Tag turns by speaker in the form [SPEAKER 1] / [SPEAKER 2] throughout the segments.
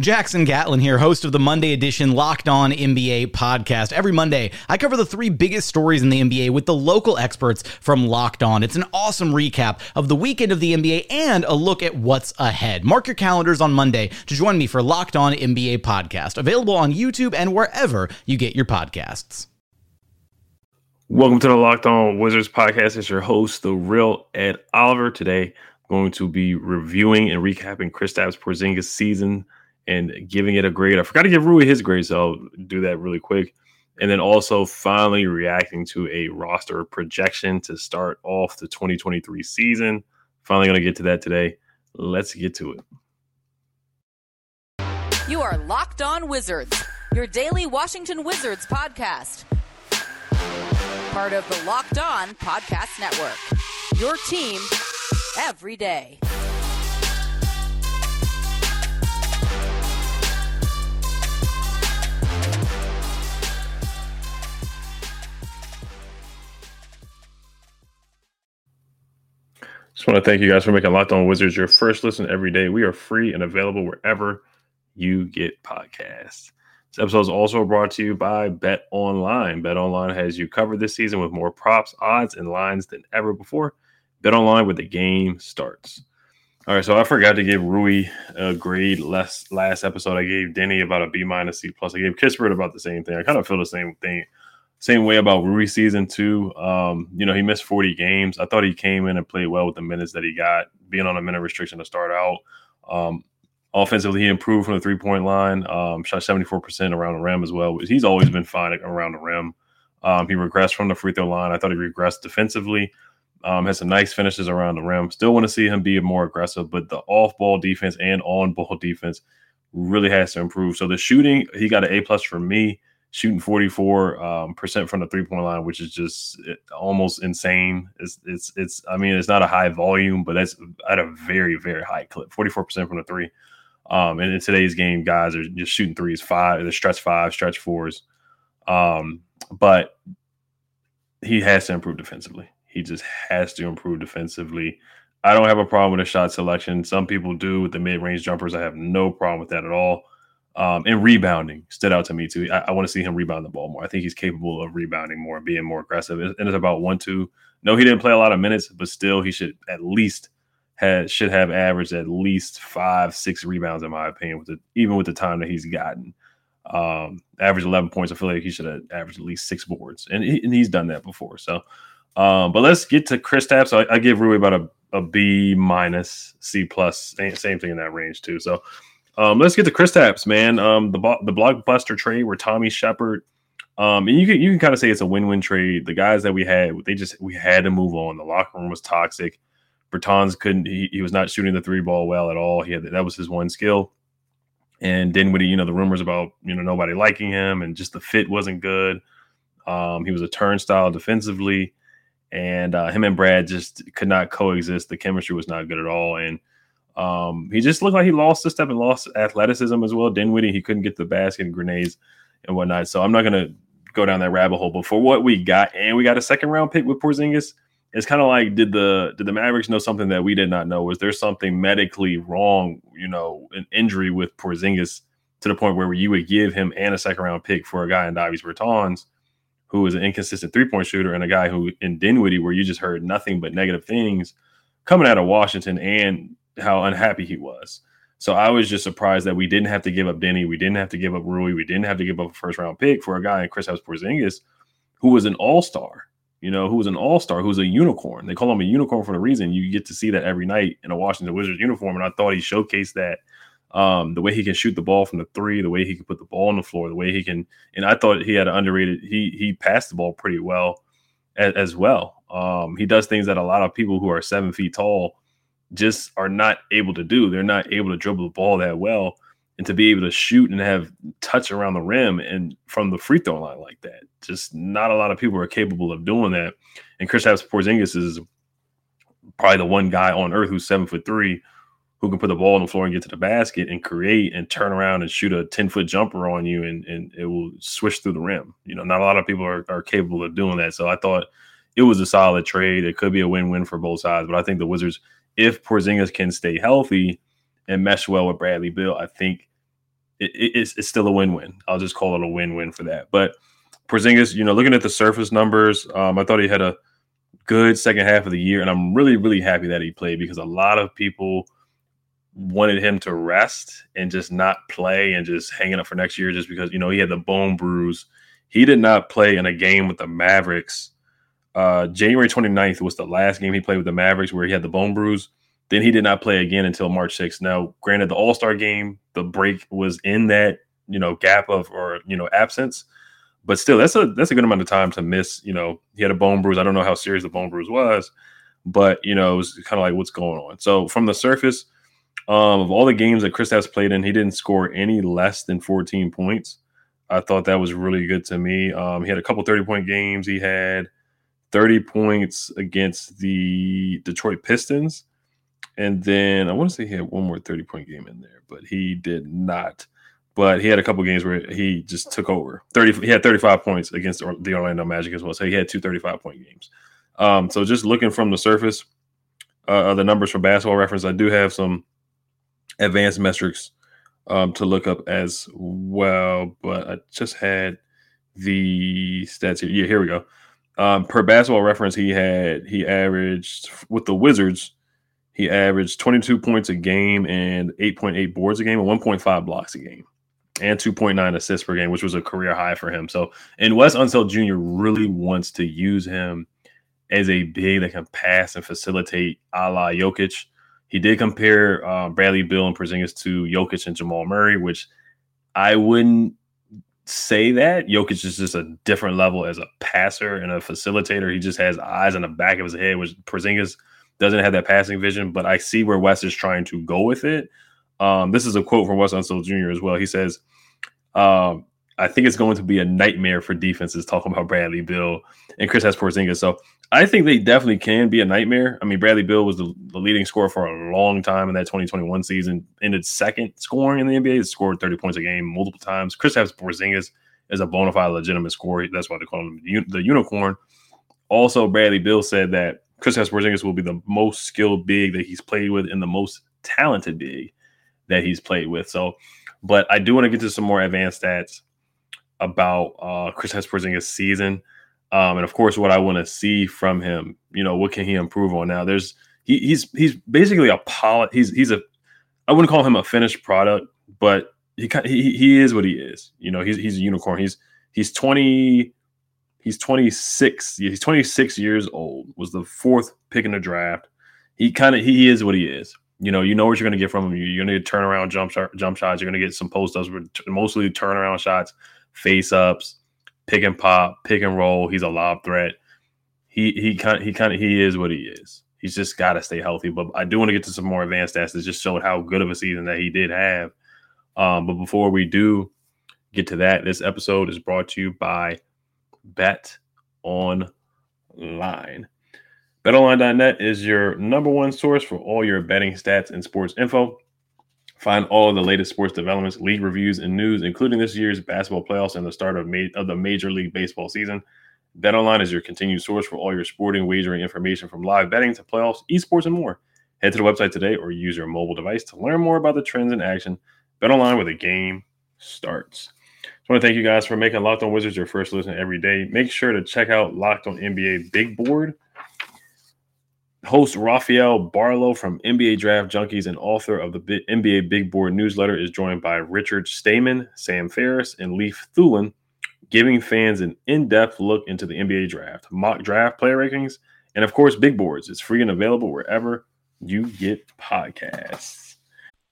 [SPEAKER 1] Jackson Gatlin here, host of the Monday edition Locked On NBA podcast. Every Monday, I cover the three biggest stories in the NBA with the local experts from Locked On. It's an awesome recap of the weekend of the NBA and a look at what's ahead. Mark your calendars on Monday to join me for Locked On NBA podcast, available on YouTube and wherever you get your podcasts.
[SPEAKER 2] Welcome to the Locked On Wizards podcast. It's your host, the real Ed Oliver. Today, I'm going to be reviewing and recapping Kristaps Porzingis' season and giving it a grade. I forgot to give Rui his grade, so I'll do that really quick. And then also finally reacting to a roster projection to start off the 2023 season. Finally going to get to that today. Let's get to it.
[SPEAKER 3] You are Locked On Wizards, your daily Washington Wizards podcast. Part of the Locked On Podcast Network. Your team every day.
[SPEAKER 2] Just want to thank you guys for making Locked On Wizards your first listen every day. We are free and available wherever you get podcasts. This episode is also brought to you by Bet Online. Bet Online has you covered this season with more props, odds, and lines than ever before. Bet Online where the game starts. All right, so I forgot to give Rui a grade less last episode. I gave Deni about a B minus C plus. I gave Kispert about the same thing. I kind of feel the same thing same way about Rui season two. Um, you know, he missed 40 games. I thought he came in and played well with the minutes that he got, being on a minute restriction to start out. Um, offensively, he improved from the three point line, um, shot 74% around the rim as well. He's always been fine around the rim. Um, he regressed from the free throw line. I thought he regressed defensively. Um, has some nice finishes around the rim. Still want to see him be more aggressive, but the off ball defense and on ball defense really has to improve. So the shooting, he got an A plus for me shooting 44 um, percent from the three point line, which is just almost insane. It's, it's, it's, I mean, it's not a high volume, but that's at a very, very high clip 44 percent from the three. Um, and in today's game, guys are just shooting threes, five, the stretch five, stretch fours. Um, but he has to improve defensively. He just has to improve defensively. I don't have a problem with the shot selection. Some people do with the mid range jumpers. I have no problem with that at all. Um, and rebounding stood out to me too. I, I want to see him rebound the ball more. I think he's capable of rebounding more and being more aggressive. And it's about one two. No, he didn't play a lot of minutes, but still, he should at least had should have averaged at least five six rebounds in my opinion. With the even with the time that he's gotten, um, average eleven points. I feel like he should have averaged at least six boards, and, he, and he's done that before. So, um, but let's get to Kristaps. So I, I give Rui about a, a B minus C plus, same thing in that range too. So um, let's get to Kristaps, man. Um, the the blockbuster trade where Tommy Sheppard, um, and you can you can kind of say it's a win win trade. The guys that we had, they just we had to move on. The locker room was toxic. Bertans couldn't. He, he was not shooting the three ball well at all. He had that was his one skill. And Dinwiddie, you know, the rumors about you know nobody liking him and just the fit wasn't good. Um, he was a turnstile defensively, and uh, him and Brad just could not coexist. The chemistry was not good at all, and um, he just looked like he lost a step and lost athleticism as well. Dinwiddie, he couldn't get the basket and grenades and whatnot. So I'm not gonna go down that rabbit hole. But for what we got, and we got a second round pick with Porzingis, it's kind of like did the did the Mavericks know something that we did not know? Was there something medically wrong? You know, an injury with Porzingis to the point where you would give him and a second round pick for a guy in Davis Bertans, who is an inconsistent three point shooter, and a guy who in Dinwiddie, where you just heard nothing but negative things coming out of Washington and how unhappy he was. So I was just surprised that we didn't have to give up Deni, we didn't have to give up Rui, we didn't have to give up a first round pick for a guy in Kristaps Porzingis who was an all star. You know, who was an all star, who's a unicorn. They call him a unicorn for a reason. You get to see that every night in a Washington Wizards uniform, and I thought he showcased that. Um, the way he can shoot the ball from the three, the way he can put the ball on the floor, the way he can, and I thought he had an underrated. He he passed the ball pretty well as, as well. Um, he does things that a lot of people who are seven feet tall just are not able to do. They're not able to dribble the ball that well and to be able to shoot and have touch around the rim and from the free throw line like that. Just not a lot of people are capable of doing that. And Chris Kristaps Porzingis is probably the one guy on earth who's seven foot three who can put the ball on the floor and get to the basket and create and turn around and shoot a 10 foot jumper on you and, and it will swish through the rim. You know, not a lot of people are, are capable of doing that. So I thought it was a solid trade. It could be a win win for both sides. But I think the Wizards, if Porzingis can stay healthy and mesh well with Bradley Beal, I think it, it's, it's still a win win. I'll just call it a win win for that. But Porzingis, you know, looking at the surface numbers, um, I thought he had a good second half of the year. And I'm really, really happy that he played because a lot of people wanted him to rest and just not play and just hanging up for next year just because you know he had the bone bruise. He did not play in a game with the Mavericks. Uh, January 29th was the last game he played with the Mavericks where he had the bone bruise. Then he did not play again until March 6th. Now, granted, the All Star game, the break was in that you know gap of or you know absence, but still, that's a that's a good amount of time to miss. You know, he had a bone bruise. I don't know how serious the bone bruise was, but you know, it was kind of like what's going on. So from the surface, um, of all the games that Kristaps played in, he didn't score any less than 14 points. I thought that was really good to me. Um, he had a couple 30 point games. He had 30 points against the Detroit Pistons. And then I want to say he had one more 30 point game in there, but he did not. But he had a couple games where he just took over. 30 he had 35 points against the Orlando Magic as well. So he had two 35 point games. Um, so just looking from the surface, uh, the numbers for basketball reference, I do have some advanced metrics um, to look up as well. But I just had the stats here. Yeah, here we go. Um, per basketball reference, he had he averaged with the Wizards, he averaged 22 points a game and 8.8 boards a game and 1.5 blocks a game and 2.9 assists per game, which was a career high for him. So, and Wes Unseld Jr. really wants to use him as a big that can pass and facilitate a la Jokic. He did compare uh, Bradley Beal and Porzingis to Jokic and Jamal Murray, which I wouldn't say that. Jokic is just a different level as a passer and a facilitator. He just has eyes on the back of his head, which Porzingis doesn't have that passing vision. But I see where Wes is trying to go with it. Um, this is a quote from Wes Unseld Jr. as well. He says, um, I think it's going to be a nightmare for defenses talking about Bradley Beal and Kristaps Porzingis. So I think they definitely can be a nightmare. I mean, Bradley Beal was the, the, leading scorer for a long time in that 2021 season. Ended second scoring in the NBA. He scored 30 points a game multiple times. Kristaps Porzingis is a bona fide legitimate scorer. That's why they call him the unicorn. Also, Bradley Beal said that Kristaps Porzingis will be the most skilled big that he's played with and the most talented big that he's played with. So, but I do want to get to some more advanced stats about uh, Kristaps Porzingis' season, um, and of course, what I want to see from him. You know, what can he improve on? Now, there's he, he's he's basically a poly. He's he's a I wouldn't call him a finished product, but he he he is what he is. You know, he's he's a unicorn. He's he's twenty. He's 26. He's 26 years old. Was the fourth pick in the draft. He kind of he is what he is. You know, you know what you're going to get from him. You're going to get turnaround jump shot, jump shots. You're going to get some post ups, but mostly turnaround shots face ups, pick and pop, pick and roll. He's a lob threat. He he kind he kind of he is what he is. He's just got to stay healthy. But I do want to get to some more advanced stats that just showed how good of a season that he did have. Um, but before we do get to that, this episode is brought to you by Bet Online. BetOnline.net is your number one source for all your betting stats and sports info. Find all of the latest sports developments, league reviews, and news, including this year's basketball playoffs and the start of, ma- of the Major League Baseball season. BetOnline is your continued source for all your sporting wagering information from live betting to playoffs, esports, and more. Head to the website today or use your mobile device to learn more about the trends in action. BetOnline where the game starts. I want to thank you guys for making Locked On Wizards your first listen every day. Make sure to check out Locked On NBA Big Board Host Rafael Barlow from NBA Draft Junkies and author of the NBA Big Board newsletter is joined by Richard Stayman, Sam Ferris, and Leif Thulin, giving fans an in depth look into the NBA draft, mock draft player rankings, and of course, big boards. It's free and available wherever you get podcasts.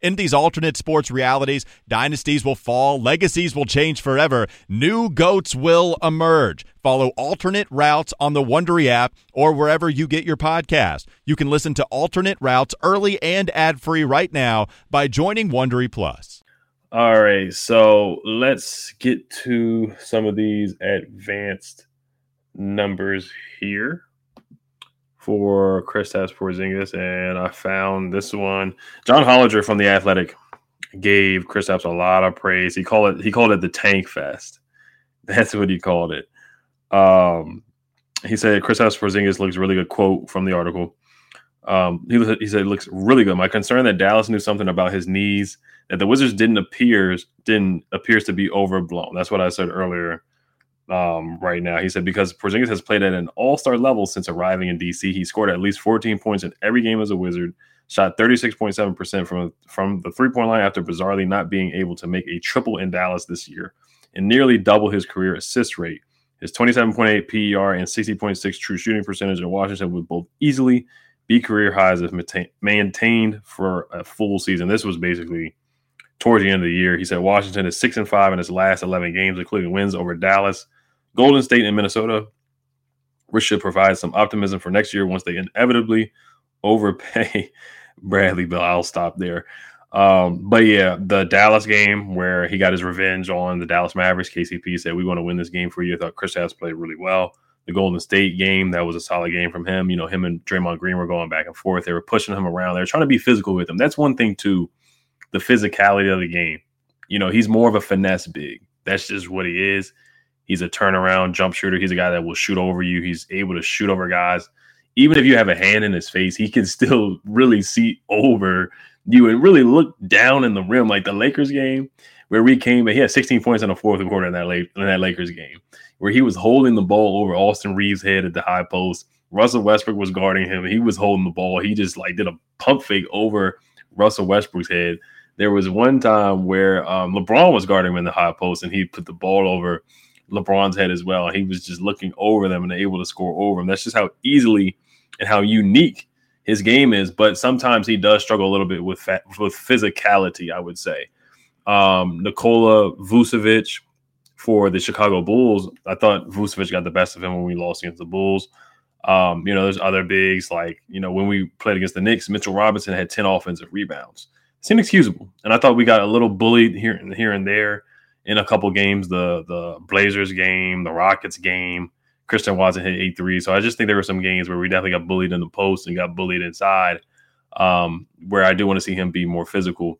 [SPEAKER 4] In these alternate sports realities, dynasties will fall, legacies will change forever, new goats will emerge. Follow alternate routes on the Wondery app or wherever you get your podcast. You can listen to alternate routes early and ad free right now by joining Wondery Plus.
[SPEAKER 2] All right, so let's get to some of these advanced numbers here for Kristaps Porzingis, and I found this one. John Hollinger from the Athletic gave Kristaps a lot of praise. He called it he called it the Tank Fest. That's what he called it. Um, he said Kristaps Porzingis looks really good. Quote from the article. Um, he, he said it looks really good. My concern that Dallas knew something about his knees that the Wizards didn't appears didn't appears to be overblown. That's what I said earlier um, right now. He said because Porzingis has played at an all-star level since arriving in DC, he scored at least 14 points in every game as a Wizard, shot 36.7% from from the three-point line after bizarrely not being able to make a triple in Dallas this year, and nearly double his career assist rate. His 27.8 PER and 60.6 true shooting percentage in Washington would both easily be career highs if maintained for a full season. This was basically towards the end of the year. He said Washington is six and five in his last 11 games, including wins over Dallas, Golden State and Minnesota, which should provide some optimism for next year once they inevitably overpay Bradley Beal. I'll stop there. Um, but yeah, the Dallas game where he got his revenge on the Dallas Mavericks, KCP said, We want to win this game for you. I thought Kristaps played really well. The Golden State game, that was a solid game from him. You know, him and Draymond Green were going back and forth. They were pushing him around. They were trying to be physical with him. That's one thing, too, the physicality of the game. You know, he's more of a finesse big. That's just what he is. He's a turnaround jump shooter. He's a guy that will shoot over you. He's able to shoot over guys. Even if you have a hand in his face, he can still really see over you and really look down in the rim. Like the Lakers game where we came, but he had 16 points in the fourth quarter in that in that Lakers game, where he was holding the ball over Austin Reaves' head at the high post. Russell Westbrook was guarding him. He was holding the ball. He just like did a pump fake over Russell Westbrook's head. There was one time where um, LeBron was guarding him in the high post, and he put the ball over LeBron's head as well. He was just looking over them and able to score over them. That's just how easily and how unique his game is. But sometimes he does struggle a little bit with fa- with physicality. I would say. Um, Nikola Vucevic for the Chicago Bulls. I thought Vucevic got the best of him when we lost against the Bulls. Um, you know, there's other bigs like you know when we played against the Knicks, Mitchell Robinson had 10 offensive rebounds. It's inexcusable, and I thought we got a little bullied here and here and there in a couple games, the the Blazers game, the Rockets game. Christian Watson hit eight three. So I just think there were some games where we definitely got bullied in the post and got bullied inside. Um, where I do want to see him be more physical.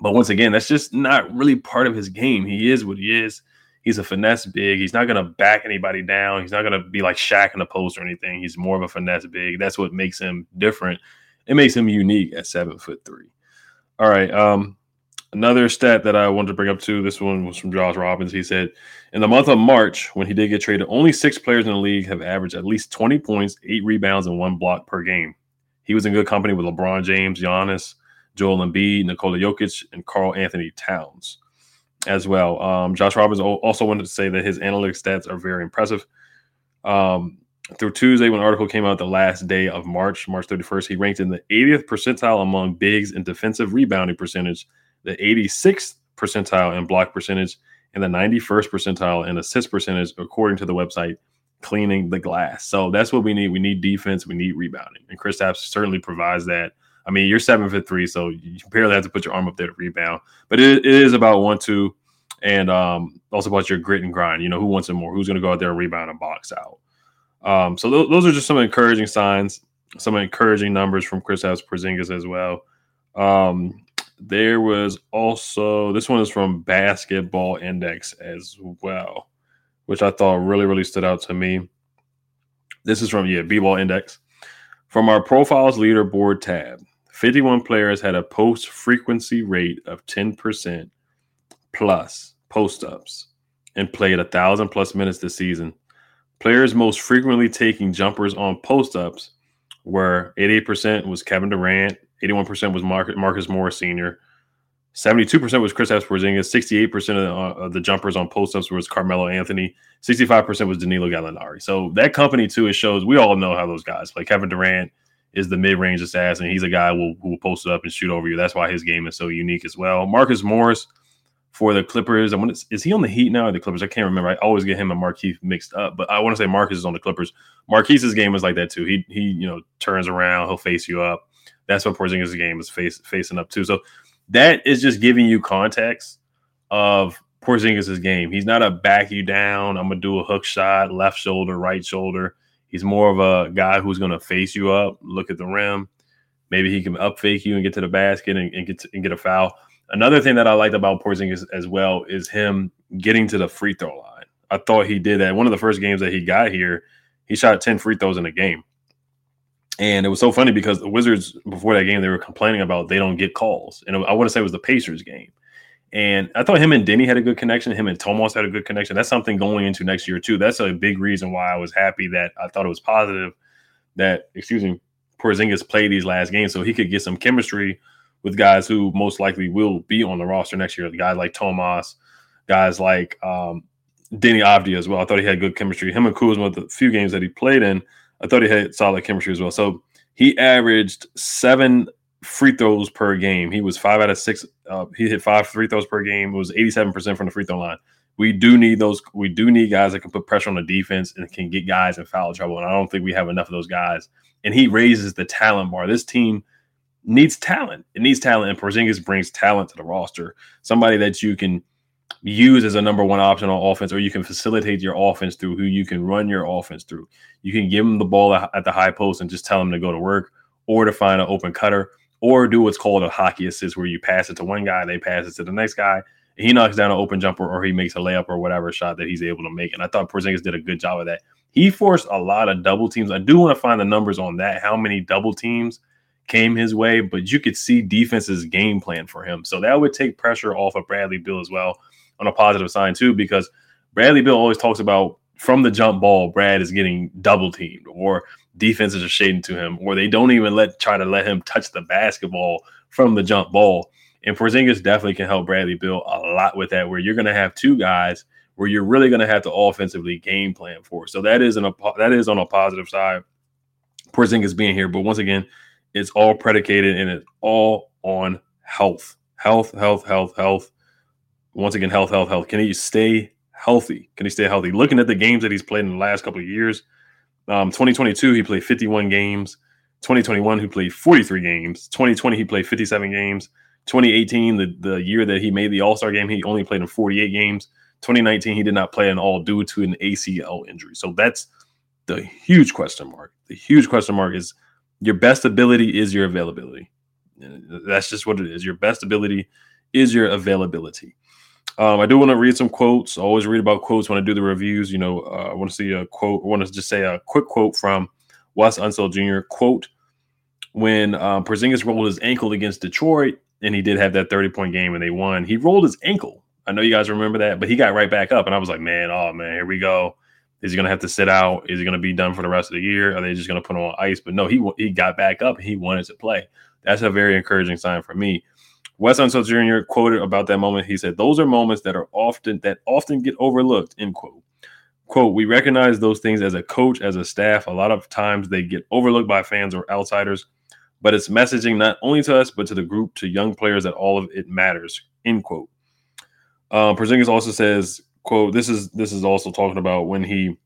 [SPEAKER 2] But once again, that's just not really part of his game. He is what he is. He's a finesse big. He's not going to back anybody down. He's not going to be like Shaq in the post or anything. He's more of a finesse big. That's what makes him different. It makes him unique at seven foot three. All right. Um, Another stat that I wanted to bring up too, this one was from Josh Robbins. He said, in the month of March, when he did get traded, only six players in the league have averaged at least 20 points, eight rebounds, and one block per game. He was in good company with LeBron James, Giannis, Joel Embiid, Nikola Jokic, and Karl-Anthony Towns as well. Um, Josh Robbins also wanted to say that his analytics stats are very impressive. Um, through Tuesday, when article came out the last day of March, March 31st, he ranked in the 80th percentile among bigs in defensive rebounding percentage – the 86th percentile in block percentage, and the 91st percentile in assist percentage, according to the website Cleaning the Glass. So that's what we need. We need defense. We need rebounding, and Chris Kristaps certainly provides that. I mean, you're seven foot three, so you barely have to put your arm up there to rebound. But it, it is about one two, and um, also about your grit and grind. You know, who wants it more? Who's going to go out there and rebound and box out? Um, so th- those are just some encouraging signs, some encouraging numbers from Chris Kristaps Porzingis as well. Um, there was also this one is from Basketball Index as well, which I thought really, really stood out to me. This is from yeah, B-Ball Index. From our profiles leaderboard tab, 51 players had a post frequency rate of 10% plus post ups and played a thousand plus minutes this season. Players most frequently taking jumpers on post ups were 88% was Kevin Durant, 81% was Marcus Morris Sr., 72% was Kristaps Porzingis, 68% of the, jumpers on post ups was Carmelo Anthony, 65% was Danilo Gallinari. So that company too, it shows we all know how those guys play. Kevin Durant is the mid range assassin. He's a guy who will, who will post it up and shoot over you. That's why his game is so unique as well. Marcus Morris for the Clippers. I want to, is he on the Heat now or the Clippers? I can't remember. I always get him and Markieff mixed up, but I want to say Marcus is on the Clippers. Marquise's game is like that too. He he you know turns around, he'll face you up. That's what Porzingis' game is face, facing up to. So that is just giving you context of Porzingis' game. He's not a back you down. I'm gonna do a hook shot, left shoulder, right shoulder. He's more of a guy who's gonna face you up, look at the rim. Maybe he can up fake you and get to the basket and, and get to, and get a foul. Another thing that I liked about Porzingis as well is him getting to the free throw line. I thought he did that. One of the first games that he got here, he shot 10 free throws in a game. And it was so funny because the Wizards before that game they were complaining about they don't get calls, and I want to say it was the Pacers game. And I thought him and Deni had a good connection. Him and Tomas had a good connection. That's something going into next year too. That's a big reason why I was happy that I thought it was positive that excuse me Porzingis played these last games so he could get some chemistry with guys who most likely will be on the roster next year. Guys like Tomas, guys like um, Deni Avdija as well. I thought he had good chemistry. Him and Kuzma, the few games that he played in, I thought he had solid chemistry as well. So he averaged seven free throws per game. He was five out of six. Uh, he hit five free throws per game. It was 87% from the free throw line. We do need those. We do need guys that can put pressure on the defense and can get guys in foul trouble. And I don't think we have enough of those guys. And he raises the talent bar. This team needs talent. It needs talent. And Porzingis brings talent to the roster. Somebody that you can use as a number one option on offense, or you can facilitate your offense through who you can run your offense through. You can give them the ball at the high post and just tell them to go to work, or to find an open cutter, or do what's called a hockey assist, where you pass it to one guy, they pass it to the next guy, he knocks down an open jumper, or he makes a layup, or whatever shot that he's able to make. And I thought Porzingis did a good job of that. He forced a lot of double teams. I do want to find the numbers on that, how many double teams came his way, but you could see defense's game plan for him. So that would take pressure off of Bradley Beal as well on a positive sign too, because Bradley Beal always talks about from the jump ball, Brad is getting double teamed, or defenses are shading to him, or they don't even let try to let him touch the basketball from the jump ball. And Porzingis definitely can help Bradley Beal a lot with that, where you're going to have two guys where you're really going to have to offensively game plan for. So that is an that is on a positive side. Porzingis being here, but once again, it's all predicated and it's all on health, health, health, health, health once again, health, health, health. Can he stay healthy? Can he stay healthy? Looking at the games that he's played in the last couple of years, um, 2022 he played 51 games. 2021 he played 43 games. 2020 he played 57 games. 2018, the, the year that he made the All Star game, he only played in 48 games. 2019 he did not play at all due to an ACL injury. So that's the huge question mark. The huge question mark is your best ability is your availability. That's just what it is. Your best ability is your availability. Um, I do want to read some quotes. I always read about quotes when I do the reviews. You know, uh, I want to see a quote. I want to just say a quick quote from Wes Unseld Jr. Quote: When um, Porzingis rolled his ankle against Detroit, and he did have that thirty point game, and they won. He rolled his ankle. I know you guys remember that, but he got right back up, and I was like, man, oh man, here we go. Is he going to have to sit out? Is he going to be done for the rest of the year? Are they just going to put him on ice? But no, he he got back up. He wanted to play. That's a very encouraging sign for me. Wes Unseld Jr. quoted about that moment. He said, "Those are moments that are often that often get overlooked." End quote. Quote: We recognize those things as a coach, as a staff. A lot of times they get overlooked by fans or outsiders, but it's messaging not only to us but to the group, to young players that all of it matters. End quote. Uh, Porzingis also says, "quote This is this is also talking about when he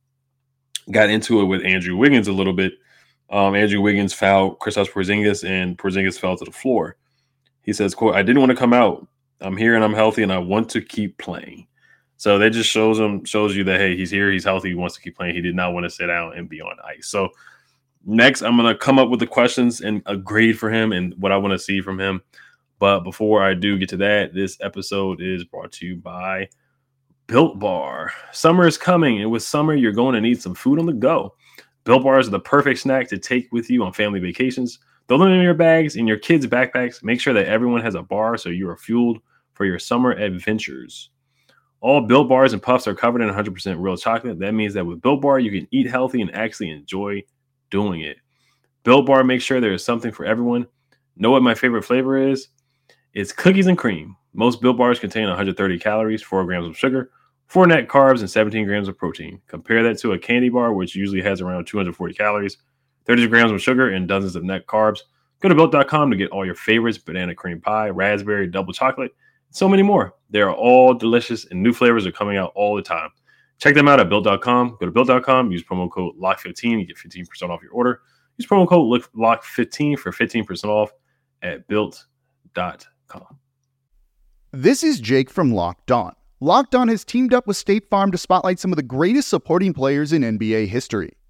[SPEAKER 2] got into it with Andrew Wiggins a little bit. Um, Andrew Wiggins fouled Kristaps Porzingis, and Porzingis fell to the floor." He says, quote, I didn't want to come out. I'm here and I'm healthy and I want to keep playing. So that just shows him, shows you that, hey, he's here, he's healthy, he wants to keep playing. He did not want to sit down and be on ice. So next, I'm going to come up with the questions and a grade for him and what I want to see from him. But before I do get to that, this episode is brought to you by Built Bar. Summer is coming, and with summer, you're going to need some food on the go. Built Bars are the perfect snack to take with you on family vacations. Throw them in your bags, in your kids' backpacks. Make sure that everyone has a bar so you are fueled for your summer adventures. All Built Bars and Puffs are covered in 100% real chocolate. That means that with Built Bar, you can eat healthy and actually enjoy doing it. Built Bar makes sure there is something for everyone. Know what my favorite flavor is? It's cookies and cream. Most Built Bars contain 130 calories, 4 grams of sugar, 4 net carbs, and 17 grams of protein. Compare that to a candy bar, which usually has around 240 calories, 30 grams of sugar, and dozens of net carbs. Go to built.com to get all your favorites banana cream pie, raspberry, double chocolate, and so many more. They are all delicious and new flavors are coming out all the time. Check them out at built.com. Go to built.com, use promo code LOCK15, you get 15% off your order. Use promo code LOCK15 for 15% off at built.com.
[SPEAKER 5] This is Jake from Locked On. Locked On has teamed up with State Farm to spotlight some of the greatest supporting players in NBA history.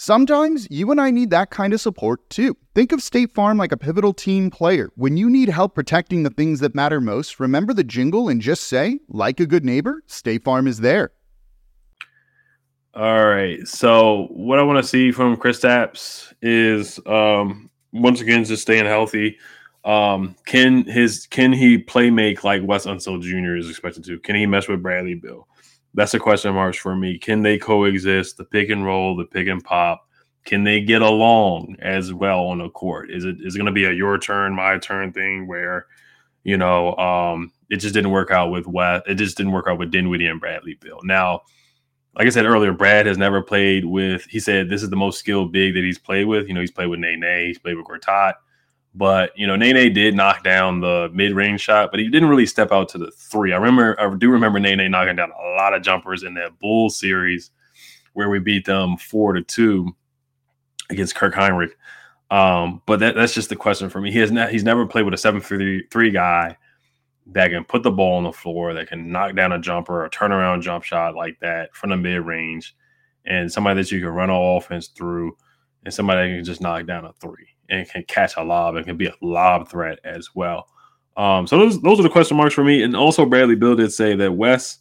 [SPEAKER 5] Sometimes you and I need that kind of support too. Think of State Farm like a pivotal team player. When you need help protecting the things that matter most, remember the jingle and just say, like a good neighbor, State Farm is there.
[SPEAKER 2] All right. So what I want to see from Kristaps is um once again just staying healthy. Um can his can he play make like Wes Unseld Jr. is expected to? Can he mess with Bradley Beal? That's a question mark for me. Can they coexist? The pick and roll, the pick and pop. Can they get along as well on the court? Is it is it going to be a your turn, my turn thing where, you know, um, it just didn't work out with West. It just didn't work out with Dinwiddie and Bradley Beal. Now, like I said earlier, Brad has never played with. He said this is the most skilled big that he's played with. You know, he's played with Nene, he's played with Gortat. But you know, Nene did knock down the mid-range shot, but he didn't really step out to the three. I remember, I do remember Nene knocking down a lot of jumpers in that Bull series where we beat them four to two against Kirk Hinrich. Um, but that, that's just the question for me. He has not, he's never played with a seven three three guy that can put the ball on the floor, that can knock down a jumper, a turnaround jump shot like that from the mid range, and somebody that you can run all offense through, and somebody can just knock down a three and can catch a lob and can be a lob threat as well. Um, so those those are the question marks for me. And also Bradley Beal did say that Wes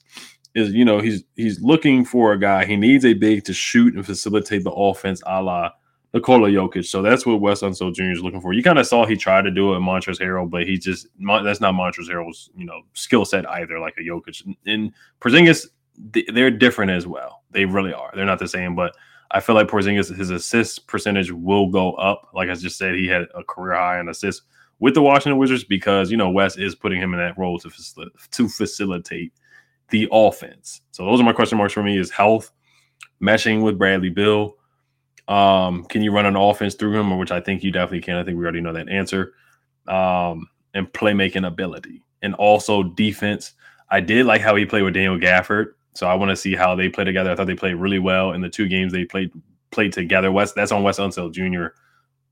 [SPEAKER 2] is, you know, he's he's looking for a guy. He needs a big to shoot and facilitate the offense a la Nikola Jokic. So that's what Wes Unseld Jr. is looking for. You kind of saw he tried to do it in Montrezl Harrell, but he just that's not Montrezl Harrell's, you know, skill set either, like a Jokic. And Porzingis, they're different as well. They really are. They're not the same, but I feel like Porzingis his assist percentage will go up. Like I just said, he had a career high in assists with the Washington Wizards because you know Wes is putting him in that role to facil- to facilitate the offense. So those are my question marks for me: is health, meshing with Bradley Beal. Um, can you run an offense through him, which I think you definitely can. I think we already know that answer. Um, and playmaking ability, and also defense. I did like how he played with Daniel Gafford. So I want to see how they play together. I thought they played really well in the two games they played played together. West that's on Wes Unseld Jr.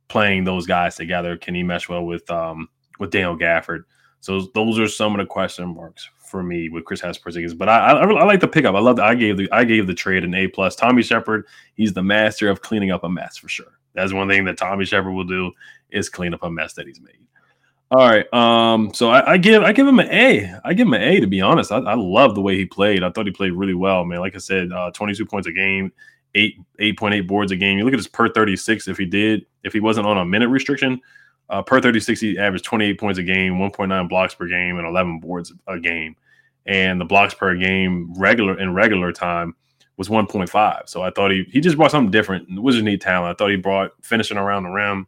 [SPEAKER 2] playing those guys together. Can he mesh well with um with Daniel Gafford? So those are some of the question marks for me with Chris Porzingis. But I, I, I like the pickup. I love. I gave the I gave the trade an A plus. Tommy Sheppard, he's the master of cleaning up a mess for sure. That's one thing that Tommy Sheppard will do is clean up a mess that he's made. All right. Um, so I, I, give I give him an A. I give him an A to be honest. I, I love the way he played. I thought he played really well, man. Like I said, uh, 22 points a game, eight 8.8 boards a game. You look at his per 36. If he did, if he wasn't on a minute restriction, uh, per 36, he averaged 28 points a game, 1.9 blocks per game, and 11 boards a game. And the blocks per game regular in regular time was 1.5. So I thought he he just brought something different. The Wizards need talent. I thought he brought finishing around the rim,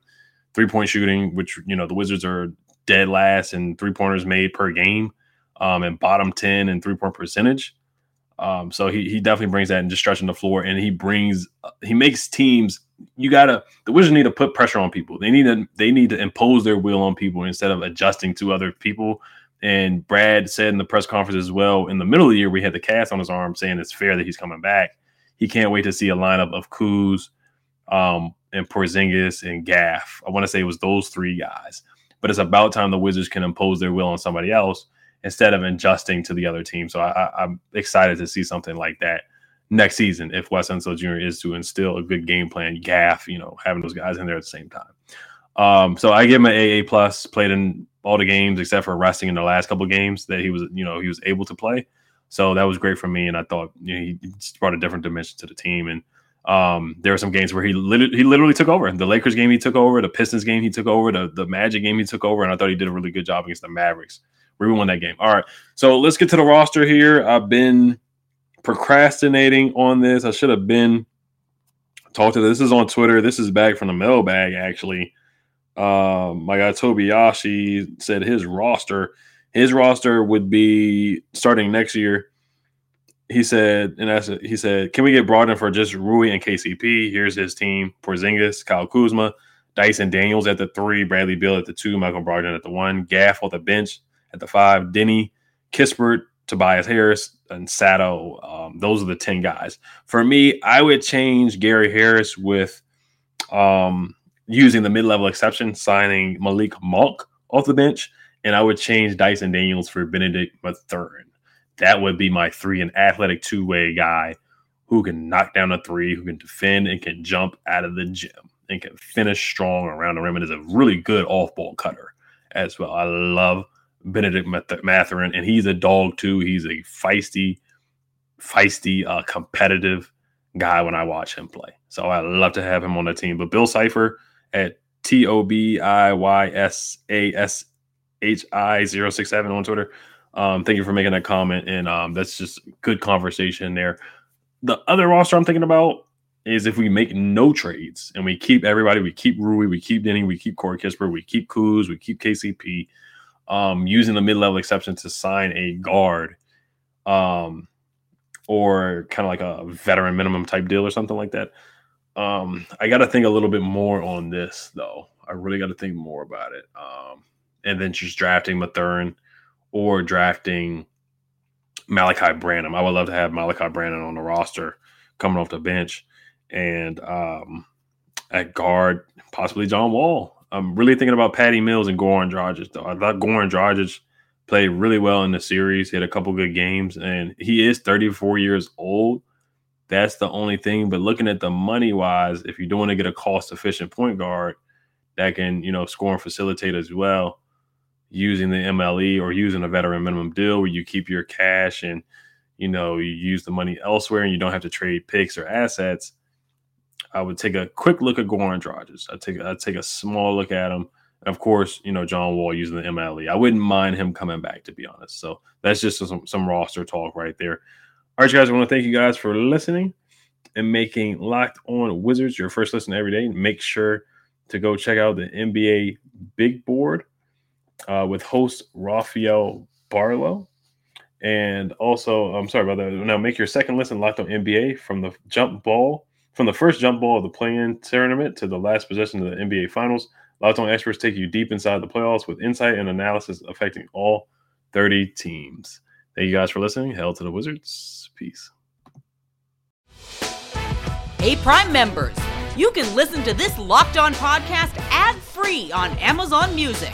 [SPEAKER 2] three point shooting, which you know the Wizards are dead last in three pointers made per game. um, and bottom 10 in three point percentage. Um, so he, he definitely brings that and just stretching the floor. And he brings, he makes teams, you gotta, the Wizards need to put pressure on people. They need to, they need to impose their will on people instead of adjusting to other people. And Brad said in the press conference as well, in the middle of the year, we had the cast on his arm saying it's fair that he's coming back. He can't wait to see a lineup of Kuz, um, and Porzingis and Gaff. I want to say it was those three guys. But it's about time the Wizards can impose their will on somebody else instead of adjusting to the other team. So I, am excited to see something like that next season if Wes Unseld Jr. is to instill a good game plan. Gaff, you know, having those guys in there at the same time. Um, so I give him an AA plus. Played in all the games except for resting in the last couple games that he was, you know, he was able to play. So that was great for me, and I thought you know, he brought a different dimension to the team. And um, there were some games where he literally, he literally took over. The Lakers game he took over, the Pistons game he took over, the, the Magic game he took over, and I thought he did a really good job against the Mavericks. We won that game. All right, so let's get to the roster here. I've been procrastinating on this. I should have been talked to this. this is on Twitter. This is back from the mailbag actually. Um, my guy Tobiyashi said his roster, his roster would be starting next year he said, and that's he said, can we get Brogdon for just Rui and KCP? Here's his team: Porzingis, Kyle Kuzma, Dyson Daniels at the three, Bradley Beal at the two, Michael Brogdon at the one, Gaff on the bench at the five, Deni, Kispert, Tobias Harris, and Sato. Um, those are the ten guys. For me, I would change Gary Harris with um, using the mid-level exception, signing Malik Monk off the bench, and I would change Dyson Daniels for Bennedict Mathurin that would be my three an athletic two way guy who can knock down a three, who can defend and can jump out of the gym and can finish strong around the rim and is a really good off ball cutter as well. I love Bennedict Mathurin, and he's a dog too. He's a feisty, feisty, uh, competitive guy when I watch him play. So I love to have him on the team. But Bill Cipher at T O B I Y S A S H I 067 on Twitter um, thank you for making that comment, and um, that's just good conversation there. The other roster I'm thinking about is if we make no trades and we keep everybody, we keep Rui, we keep Deni, we keep Corey Kispert, we keep Kuz, we keep KCP, um, using the mid-level exception to sign a guard, um, or kind of like a veteran minimum type deal or something like that. Um, I got to think a little bit more on this though. I really got to think more about it. Um, and then just drafting Mathurin or drafting Malaki Branham. I would love to have Malaki Branham on the roster coming off the bench. And um, at guard, possibly John Wall. I'm really thinking about Patty Mills and Goran Dragic, though. I thought Goran Dragic played really well in the series. Had a couple good games, and he is 34 years old. That's the only thing. But looking at the money wise, if you're want to get a cost efficient point guard that can, you know, score and facilitate as well, using the MLE or using a veteran minimum deal where you keep your cash and you know you use the money elsewhere and you don't have to trade picks or assets. I would take a quick look at Goran Dragic. I take I take a small look at him. And of course, you know, John Wall using the MLE. I wouldn't mind him coming back, to be honest. So that's just some, some roster talk right there. All right, guys, I want to thank you guys for listening and making Locked On Wizards your first listen every day. Make sure to go check out the NBA Big Board uh, with host Rafael Barlow. And also, I'm sorry about that. Now, make your second listen locked on NBA from the jump ball, from the first jump ball of the play-in tournament to the last possession of the NBA Finals. Locked on experts take you deep inside the playoffs with insight and analysis affecting all 30 teams. Thank you guys for listening. Hell to the Wizards. Peace.
[SPEAKER 3] Hey, Prime members, you can listen to this Locked On podcast ad free on Amazon Music.